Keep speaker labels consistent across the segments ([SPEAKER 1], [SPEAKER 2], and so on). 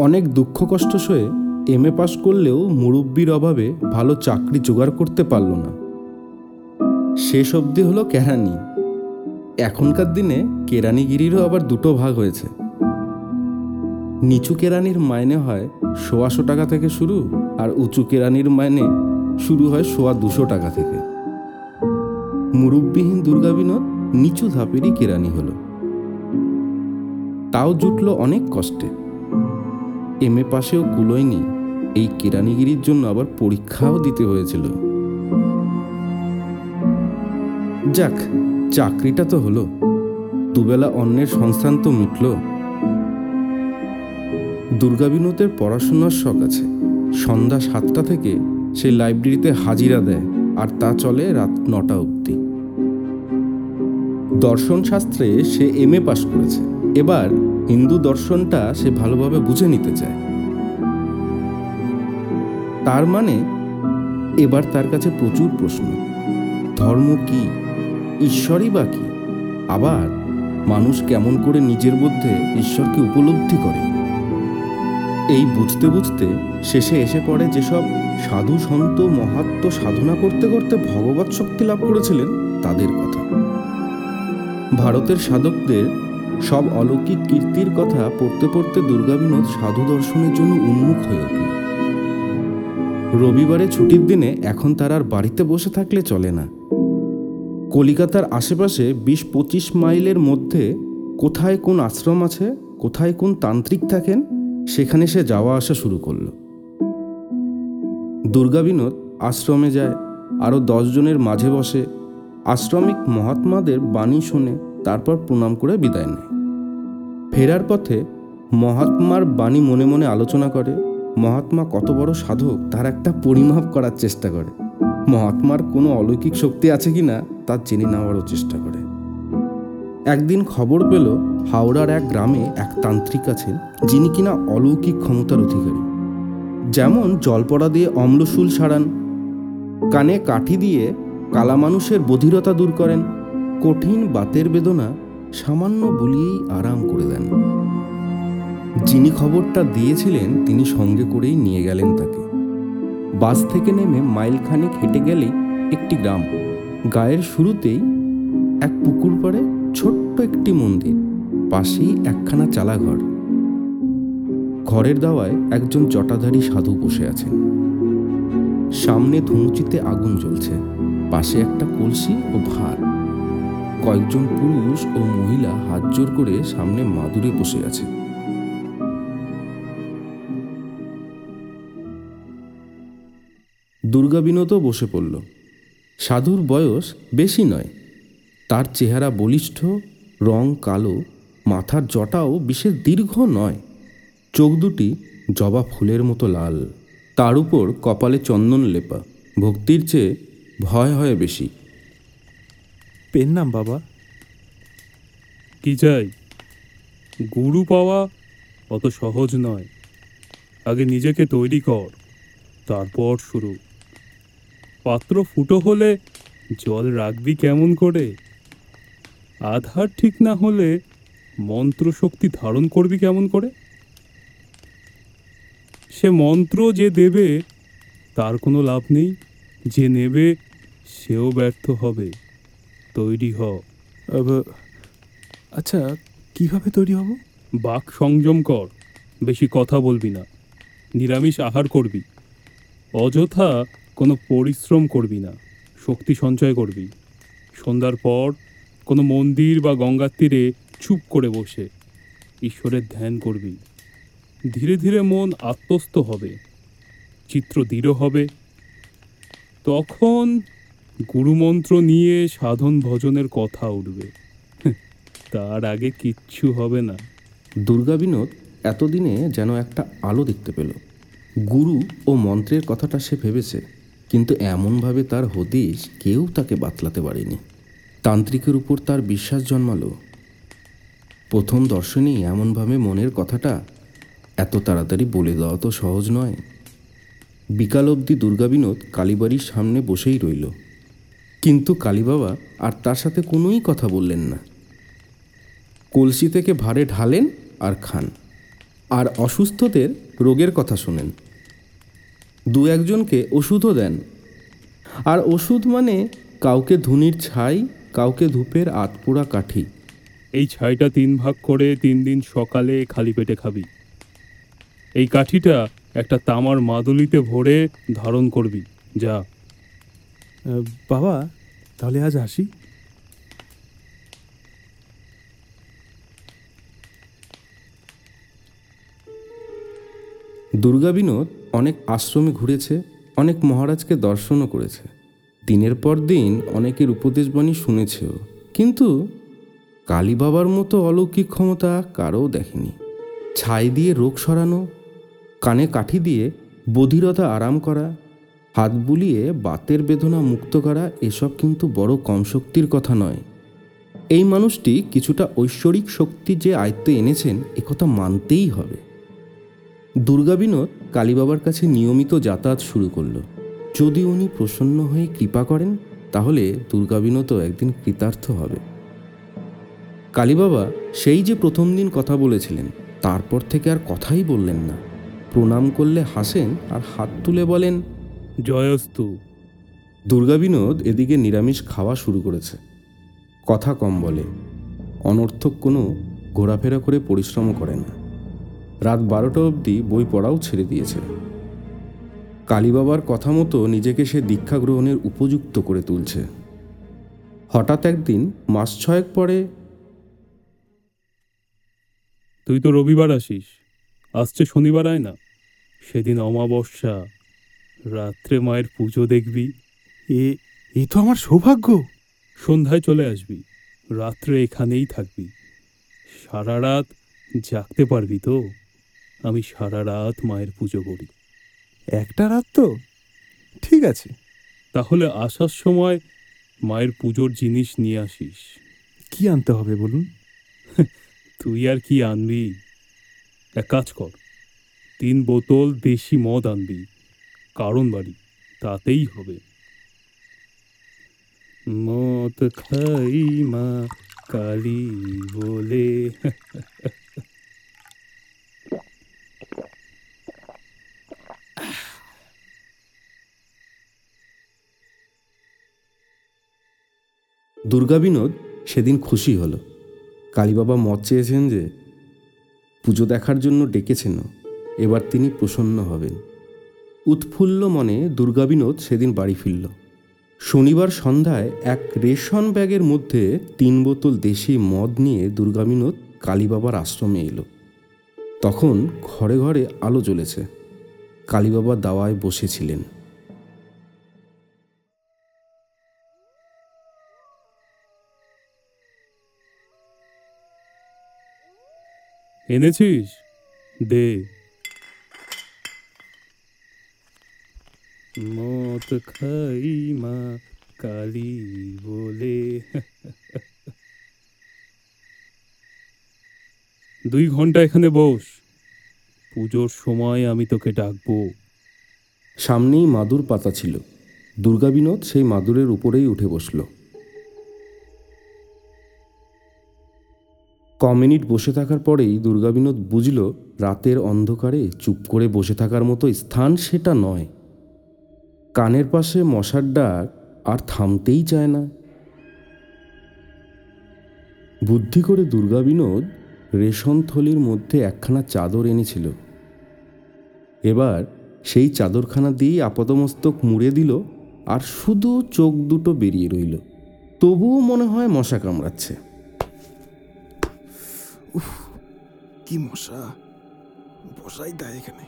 [SPEAKER 1] অনেক দুঃখ কষ্ট সয়ে এম এ পাশ করলেও মুরব্বির অভাবে ভালো চাকরি জোগাড় করতে পারল না। শেষ অবধি হলো কেরানি। এখনকার দিনে কেরানিগিরিরও আবার দুটো ভাগ হয়েছে। নিচু কেরানির মাইনে হয় সোয়াশো টাকা থেকে শুরু, আর উঁচু কেরানির মাইনে শুরু হয় সোয়া দুশো টাকা থেকে। মুরব্বিহীন দুর্গা বিনোদ নিচু ধাপেরই কেরানি হলো। তাও জুটল অনেক কষ্টে। এম এ পাশেও কুলোয়নি। এই কেরানিগিরির জন্য আবার পরীক্ষাও দিতে হয়েছিল। যাক, চাকরিটা তো হলো। দুবেলা অন্যের সংস্থান তো মিটল। দুর্গা বিনোদের পড়াশোনার শখ আছে। সন্ধ্যা সাতটা থেকে সে লাইব্রেরিতে হাজিরা দেয়, আর তা চলে রাত নটা অবধি। দর্শন শাস্ত্রে সে এম এ পাশ করেছে। এবার হিন্দু দর্শনটা সে ভালোভাবে বুঝে নিতে চায়। তার মানে এবার তার কাছে প্রচুর প্রশ্ন। ধর্ম কি? ঈশ্বরই বা কি? আবার, মানুষ কেমন করে নিজের মধ্যে ঈশ্বরকে উপলব্ধি করে? এই বুঝতে বুঝতে শেষে এসে পড়ে যেসব সাধু সন্ত, মহাত্ম সাধনা করতে করতে ভগবত শক্তি লাভ করেছিলেন তাদের কথা। ভারতের সাধকদের সব অলৌকিক কীর্তির কথা পড়তে পড়তে দুর্গাবিনোদ সাধু দর্শনের জন্য উন্মুখ হয়ে উঠল রবিবারে ছুটির দিনে এখন তার আর বাড়িতে বসে থাকলে চলে না। কলিকাতার আশেপাশে বিশ পঁচিশ মাইলের মধ্যে কোথায় কোন আশ্রম আছে, কোথায় কোন তান্ত্রিক থাকেন, সেখানে সে যাওয়া আসা শুরু করল। দুর্গা বিনোদ আশ্রমে যায়, আরও দশজনের মাঝে বসে। আশ্রমিক মহাত্মাদের বাণী শোনে তারপর প্রণাম করে বিদায় নেয়। ফেরার পথে মহাত্মার বাণী মনে মনে আলোচনা করে, মহাত্মা কত বড় সাধক, তার একটা পরিমাপ করার চেষ্টা করে। মহাত্মার কোনো অলৌকিক শক্তি আছে কি না, তা জেনে নেওয়ারও চেষ্টা করে। একদিন খবর পেল, হাওড়ার এক গ্রামে এক তান্ত্রিক আছেন, যিনি কিনা অলৌকিক ক্ষমতার অধিকারী। যেমন জলপড়া দিয়ে অম্লশুল সারান, কানে কাঠি দিয়ে কালা মানুষের বধিরতা দূর করেন কঠিন বাতের বেদনা সামান্য বলিয়েই আরাম করে দেন। যিনি খবরটা দিয়েছিলেন, তিনি সঙ্গে করেই নিয়ে গেলেন তাকে। বাস থেকে নেমে মাইলখানেক হেঁটে গেলেই একটি গ্রাম। গায়ের শুরুতেই এক পুকুর পাড়ে ছোট্ট একটি মন্দির, পাশেই একখানা চালাঘর। ঘরের দাওয়ায় একজন জটাধারী সাধু বসে আছেন। সামনে ধুনুচিতে আগুন জ্বলছে, পাশে একটা কলসি ও ভার। কয়েকজন পুরুষ ও মহিলা হাত জোর করে সামনে মাদুরে বসে আছে। দুর্গা বিনোদও বসে পড়ল। সাধুর বয়স বেশি নয়। তার চেহারা বলিষ্ঠ, রং কালো, মাথার জটাও বিশেষ দীর্ঘ নয়। চোখ দুটি জবা ফুলের মতো লাল। তার উপর কপালে চন্দন লেপা। ভক্তির চেয়ে ভয় হয় বেশি।
[SPEAKER 2] পেন নাম বাবা?
[SPEAKER 3] কি চাই? গুরু পাওয়া অত সহজ নয়। আগে নিজেকে তৈরি কর, তারপর শুরু। পাত্র ফুটো হলে জল রাখবি কেমন করে? আধার ঠিক না হলে মন্ত্র শক্তি ধারণ করবি কেমন করে? সে মন্ত্র যে দেবে, তার কোনো লাভ নেই, যে নেবে, সেও ব্যর্থ হবে। তৈরি হ।
[SPEAKER 2] আচ্ছা কীভাবে তৈরি হব?
[SPEAKER 3] বাক সংযম কর বেশি কথা বলবি না। নিরামিষ আহার করবি। অযথা কোনো পরিশ্রম করবি না। শক্তি সঞ্চয় করবি। সন্ধ্যার পর কোনো মন্দির বা গঙ্গার তীরে চুপ করে বসে ঈশ্বরের ধ্যান করবি। ধীরে ধীরে মন আত্মস্থ হবে। চিত্র দৃঢ় হবে। তখন গুরুমন্ত্র নিয়ে সাধন ভজনের কথা উঠবে। তার আগে কিচ্ছু হবে না।
[SPEAKER 1] দুর্গা বিনোদ এতদিনে যেন একটা আলো দেখতে পেল। গুরু ও মন্ত্রের কথাটা সে ভেবেছে, কিন্তু এমনভাবে তার হদিশ কেউ তাকে বাতলাতে পারেনি। তান্ত্রিকের উপর তার বিশ্বাস জন্মালো। প্রথম দর্শনেই এমনভাবে মনের কথাটা এত তাড়াতাড়ি বলে দেওয়া তো সহজ নয়। বিকাল অবধি দুর্গা বিনোদ কালীবাড়ির সামনে বসেই রইল। কিন্তু কালীবাবা আর তার সাথে কোনোই কথা বললেন না। কলসি থেকে ভারে ঢালেন আর খান, আর অসুস্থদের রোগের কথা শোনেন। দু একজনকে ওষুধও দেন। আর ওষুধ মানে কাউকে ধুনির ছাই, কাউকে ধূপের আতপোড়া কাঠি।
[SPEAKER 3] এই ছাইটা তিন ভাগ করে তিন দিন সকালে খালি পেটে খাবি। এই কাঠিটা একটা তামার মাদুলিতে ভরে ধারণ করবি। যা
[SPEAKER 2] বাবা, তাহলে আজ আসি।
[SPEAKER 1] দুর্গা বিনোদ অনেক আশ্রমে ঘুরেছে, অনেক মহারাজকে দর্শনও করেছে। দিনের পর দিন অনেকের উপদেশবাণী শুনেছেও। কিন্তু কালী বাবার মতো অলৌকিক ক্ষমতা কারও দেখেনি। ছাই দিয়ে রোগ সরানো, কানে কাঠি দিয়ে বধিরতা আরাম করা হাত বুলিয়ে বাতের বেদনা মুক্ত করা এসব কিন্তু বড় কম শক্তির কথা নয়। এই মানুষটি কিছুটা ঐশ্বরিক শক্তি যে আয়ত্তে এনেছেন একথা মানতেই হবে। দুর্গা বিনোদ কালীবাবার কাছে নিয়মিত যাতায়াত শুরু করল। যদি উনি প্রসন্ন হয়ে কৃপা করেন, তাহলে দুর্গা বিনোদও একদিন কৃতার্থ হবে। কালীবাবা সেই যে প্রথম দিন কথা বলেছিলেন, তারপর থেকে আর কথাই বললেন না। প্রণাম করলে হাসেন আর হাত তুলে বলেন
[SPEAKER 3] জয়স্তু।
[SPEAKER 1] দুর্গা বিনোদ এদিকে নিরামিষ খাওয়া শুরু করেছে। কথা কম বলে। অনর্থক কোনো ঘোরাফেরা করে পরিশ্রমও করে না। রাত বারোটা অবধি বই পড়াও ছেড়ে দিয়েছে। কালীবাবার কথা মতো নিজেকে সে দীক্ষা গ্রহণের উপযুক্ত করে তুলছে। হঠাৎ একদিন মাস ছয়েক পরে
[SPEAKER 3] তুই তো রবিবার আসিস। আসছে শনিবার আয় না। সেদিন অমাবস্যা। রাত্রে মায়ের পুজো দেখবি।
[SPEAKER 2] এ এ তো আমার সৌভাগ্য।
[SPEAKER 3] সন্ধ্যায় চলে আসবি। রাত্রে এখানেই থাকবি। সারা রাত জাগতে পারবি তো? আমি সারা রাত মায়ের পুজো করি।
[SPEAKER 2] একটা রাত তো? ঠিক আছে।
[SPEAKER 3] তাহলে আসার সময় মায়ের পুজোর জিনিস নিয়ে আসিস।
[SPEAKER 2] কি আনতে হবে বলুন?
[SPEAKER 3] তুই আর কি আনবি? এক কাজ কর। তিন বোতল দেশি মদ আনবি। কারণ বাড়ি, তাতেই হবে। মদ খাই মা, কালী বলে।
[SPEAKER 1] দুর্গা বিনোদ সেদিন খুশি হলো। কালীবাবা মত চেয়েছেন যে পুজো দেখার জন্য ডেকেছেন এবার তিনি প্রসন্ন হবেন। উৎফুল্ল মনে দুর্গা বিনোদ সেদিন বাড়ি ফিরল। শনিবার সন্ধ্যায় এক রেশন ব্যাগের মধ্যে তিন বোতল দেশি মদ নিয়ে দুর্গা বিনোদ কালীবাবার আশ্রমে এলো। তখন ঘরে ঘরে আলো জ্বলেছে। কালীবাবা দাওয়ায় বসেছিলেন।
[SPEAKER 3] এনেছিস? দে। মদ খাই মা কালী বলে দুই ঘণ্টা এখানে বস। পুজোর সময় আমি তোকে ডাকবো।
[SPEAKER 1] সামনেই মাদুর পাতা ছিল। দুর্গা বিনোদ সেই মাদুরের উপরেই উঠে বসল। ক মিনিট বসে থাকার পরেই দুর্গা বিনোদ বুঝল, রাতের অন্ধকারে চুপ করে বসে থাকার মতো স্থান সেটা নয়। কানের পাশে মশার ডাক আর থামতেই চায় না। বুদ্ধি করে দুর্গা বিনোদ রেশন থলির মধ্যে একখানা চাদর এনেছিল। এবার সেই চাদরখানা দিয়েই আপাদমস্তক মুড়ে দিল আর শুধু চোখ দুটো বেরিয়ে রইল। তবুও মনে হয় মশা কামড়াচ্ছে।
[SPEAKER 2] কি মশা। বসাই দেয় এখানে।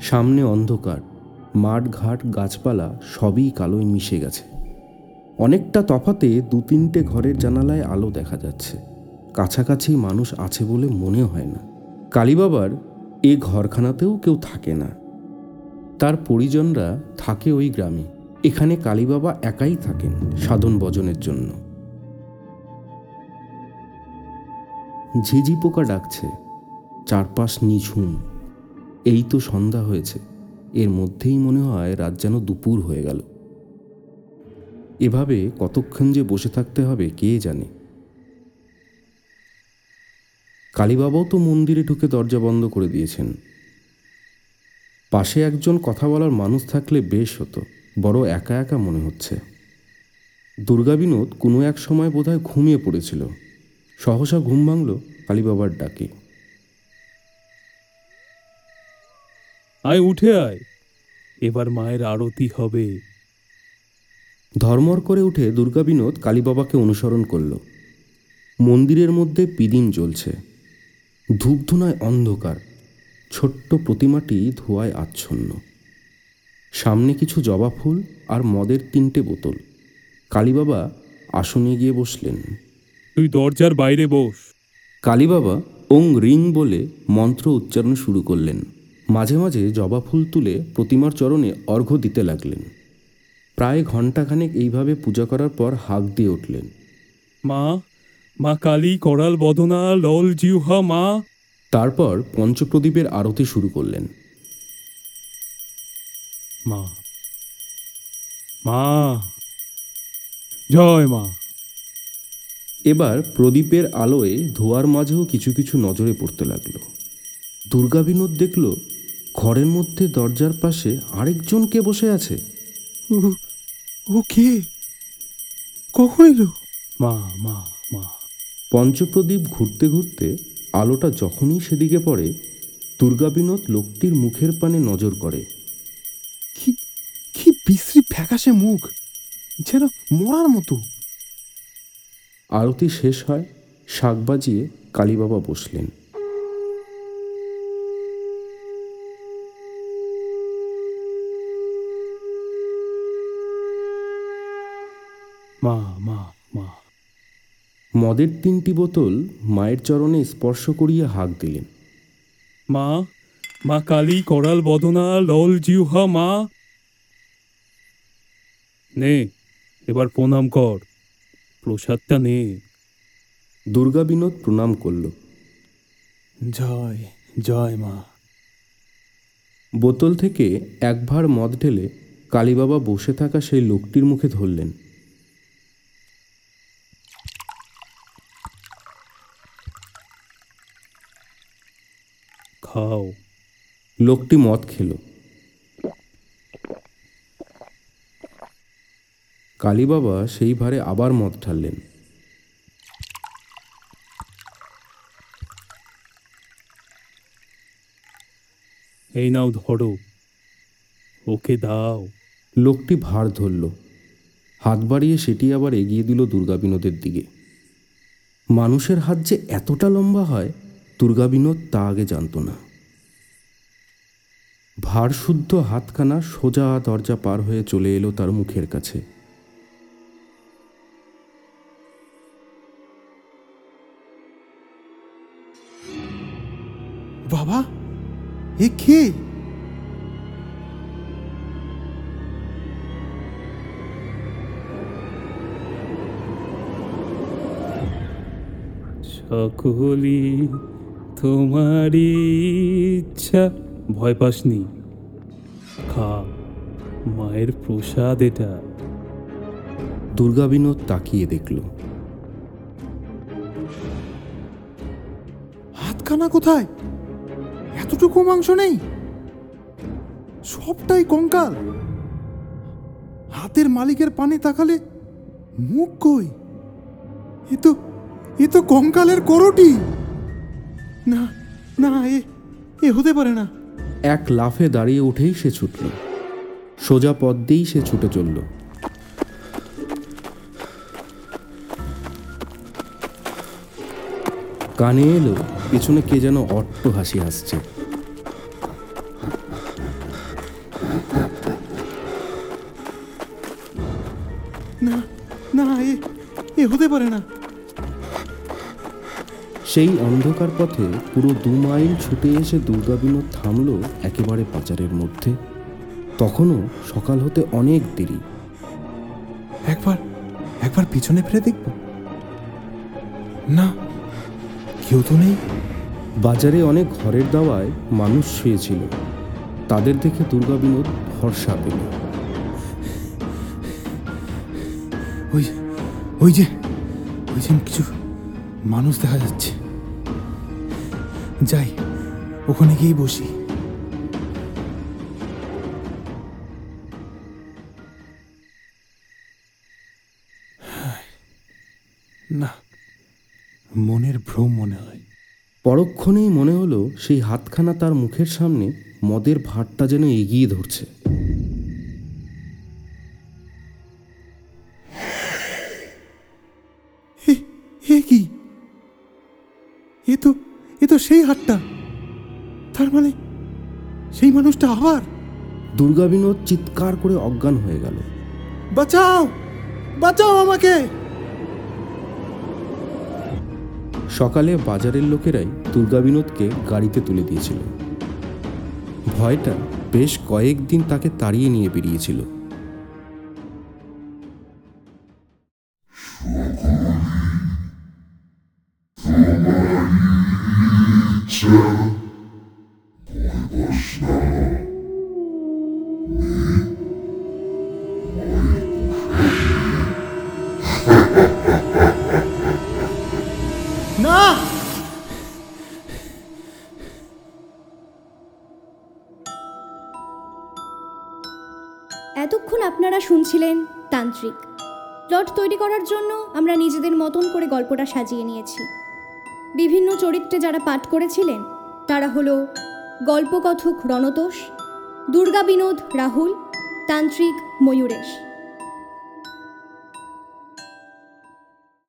[SPEAKER 1] সামনে অন্ধকার। মাঠ ঘাট গাছপালা সবই কালোয় মিশে গেছে। অনেকটা তফাতে দু তিনটে ঘরের জানালায় আলো দেখা যাচ্ছে। কাছাকাছি মানুষ আছে বলে মনে হয় না। কালীবাবার এ ঘরখানাতেও কেউ থাকে না। তার পরিজনরা থাকে ওই গ্রামে। এখানে কালীবাবা একাই থাকেন সাধন বজনের জন্য। ঝিঝি পোকা ডাকছে। চারপাশ নিঝুম। এই তো সন্ধ্যা হয়েছে। এর মধ্যেই মনে হয় রাত যেন দুপুর হয়ে গেল। এভাবে কতক্ষণ যে বসে থাকতে হবে, কে জানে? কালীবাবাও তো মন্দিরে ঢুকে দরজা বন্ধ করে দিয়েছেন। পাশে একজন কথা বলার মানুষ থাকলে বেশ হতো, বড় একা একা মনে হচ্ছে। দুর্গা বিনোদ কোনো এক সময় বোধহয় ঘুমিয়ে পড়েছিল। সহসা ঘুম ভাঙল কালীবাবার ডাকে।
[SPEAKER 3] আয় উঠে আয়। এবার মায়ের আরতি হবে।
[SPEAKER 1] ধর্মর করে উঠে দুর্গা বিনোদ কালীবাবাকে অনুসরণ করল। মন্দিরের মধ্যে পিদিম জ্বলছে। ধূপধুনায় অন্ধকার। ছোট্ট প্রতিমাটি ধোঁয়ায় আচ্ছন্ন। সামনে কিছু জবা ফুল আর মদের তিনটে বোতল। কালীবাবা আসনে গিয়ে বসলেন।
[SPEAKER 3] তুই দরজার বাইরে বস।
[SPEAKER 1] কালীবাবা ওং রিং বলে মন্ত্র উচ্চারণ শুরু করলেন। মাঝে মাঝে জবা ফুল তুলে প্রতিমার চরণে অর্ঘ্য দিতে লাগলেন। প্রায় ঘণ্টাখানেক এইভাবে পূজা করার পর হাঁক দিয়ে উঠলেন।
[SPEAKER 3] মা মা কালী করাল বদনা লল জিউহা মা।
[SPEAKER 1] তারপর পঞ্চপ্রদীপের আরতি শুরু করলেন।
[SPEAKER 3] মা মা জয় মা।
[SPEAKER 1] এবার প্রদীপের আলোয় ধোয়ার মাঝেও কিছু কিছু নজরে পড়তে লাগল। দুর্গা বিনোদ দেখল ঘরের মধ্যে দরজার পাশে আরেকজন কে বসে আছে।
[SPEAKER 2] ও কে? কখন এলো?
[SPEAKER 3] মা মা মা।
[SPEAKER 1] পঞ্চপ্রদীপ ঘুরতে ঘুরতে আলোটা যখনই সেদিকে পড়ে দুর্গা বিনোদ লোকটির মুখের পানে নজর করে।
[SPEAKER 2] কি কি বিশ্রী ফ্যাকাশে মুখ যেন মরার মতো।
[SPEAKER 1] আরতি শেষ হয় শাক বাজিয়ে কালীবাবা বসলেন।
[SPEAKER 3] মা মা মা।
[SPEAKER 1] মদের তিনটি বোতল মায়ের চরণে স্পর্শ করিয়ে হাঁক দিলেন।
[SPEAKER 3] মা মা কালী করাল বদনা লল জিউহা মা। নে এবার প্রণাম কর। প্রসাদটা নে।
[SPEAKER 1] দুর্গা বিনোদ প্রণাম করল।
[SPEAKER 2] জয় জয় মা।
[SPEAKER 1] বোতল থেকে এক ভার মদ ঢেলে কালীবাবা বসে থাকা সেই লোকটির মুখে ধরলেন।
[SPEAKER 3] খাও।
[SPEAKER 1] লোকটি মদ খেল। কালীবাবা সেই ভারে আবার মদ ঢাললেন।
[SPEAKER 3] এই নাও ধরো, ওকে দাও।
[SPEAKER 1] লোকটি ভার ধরল। হাত বাড়িয়ে সেটি আবার এগিয়ে দিল দুর্গা বিনোদের দিকে। মানুষের হাত যে এতটা লম্বা হয় দুর্গা বিনোদ তা আগে জানত না। ভারশুদ্ধ হাতখানা সোজা দরজা পার হয়ে চলে এলো তার মুখের কাছে।
[SPEAKER 2] বাবা এ কে?
[SPEAKER 3] সকলি তোমারই ইচ্ছা। ভয় পাসনি? খা মায়ের প্রসাদ এটা।
[SPEAKER 1] দুর্গা বিনোদ তাকিয়ে দেখল।
[SPEAKER 2] হাতখানা কোথায়? এতটুকু মাংস নেই? সবটাই কঙ্কাল। হাতের মালিকের পানে তাকালে মুখ কই? এ তো এ তো কঙ্কালের করটি। না না, এ এ হতে পারে না।
[SPEAKER 1] এক লাফে দাঁড়িয়ে উঠেই সে ছুটল। সোজা পথ দিয়েই সে ছুটে চলল। কানে এলো, পিছনে কে যেন অট্ট হাসি হাসছে। সেই অন্ধকার পথে পুরো দু মাইল ছুটে এসে দুর্গা বিনোদ থামল একেবারে পাচারের মধ্যে। তখনও সকাল হতে অনেক দেরি।
[SPEAKER 2] একবার একবার পিছনে ফিরে দেখব। না কেউ তো নেই।
[SPEAKER 1] বাজারে অনেক ঘরের দাওয়ায় মানুষ শুয়েছিল। তাদের দেখে দুর্গা বিনোদ ভরসা পেল।
[SPEAKER 2] ওই ওই যে ওই যে কিছু মানুষ দেখা যাচ্ছে। যাই ওখানে গিয়ে বসি। না মনের ভ্রম মনে হয়।
[SPEAKER 1] পরক্ষণেই মনে হলো সেই হাতখানা তার মুখের সামনে মদের ভাতটা যেন এগিয়ে ধরছে।
[SPEAKER 2] তো তার মানে সেই মানুষটা আবার
[SPEAKER 1] দুর্গা বিনোদ চিৎকার করে অজ্ঞান হয়ে গেল।
[SPEAKER 2] বাঁচাও! বাঁচাও আমাকে!
[SPEAKER 1] সকালে বাজারের লোকেরাই দুর্গা বিনোদকে গাড়িতে তুলে দিয়েছিল। ভয়টা বেশ কয়েকদিন তাকে তাড়িয়ে নিয়ে বেরিয়েছিল।
[SPEAKER 4] শুনছিলেন তান্ত্রিক। প্লট তৈরি করার জন্য আমরা নিজেদের মতন করে গল্পটা সাজিয়ে নিয়েছি। বিভিন্ন চরিত্রে যারা পাঠ করেছিলেন, তারা হলো গল্পকথক রণতোষ দুর্গা বিনোদ রাহুল, তান্ত্রিক ময়ূরেশ।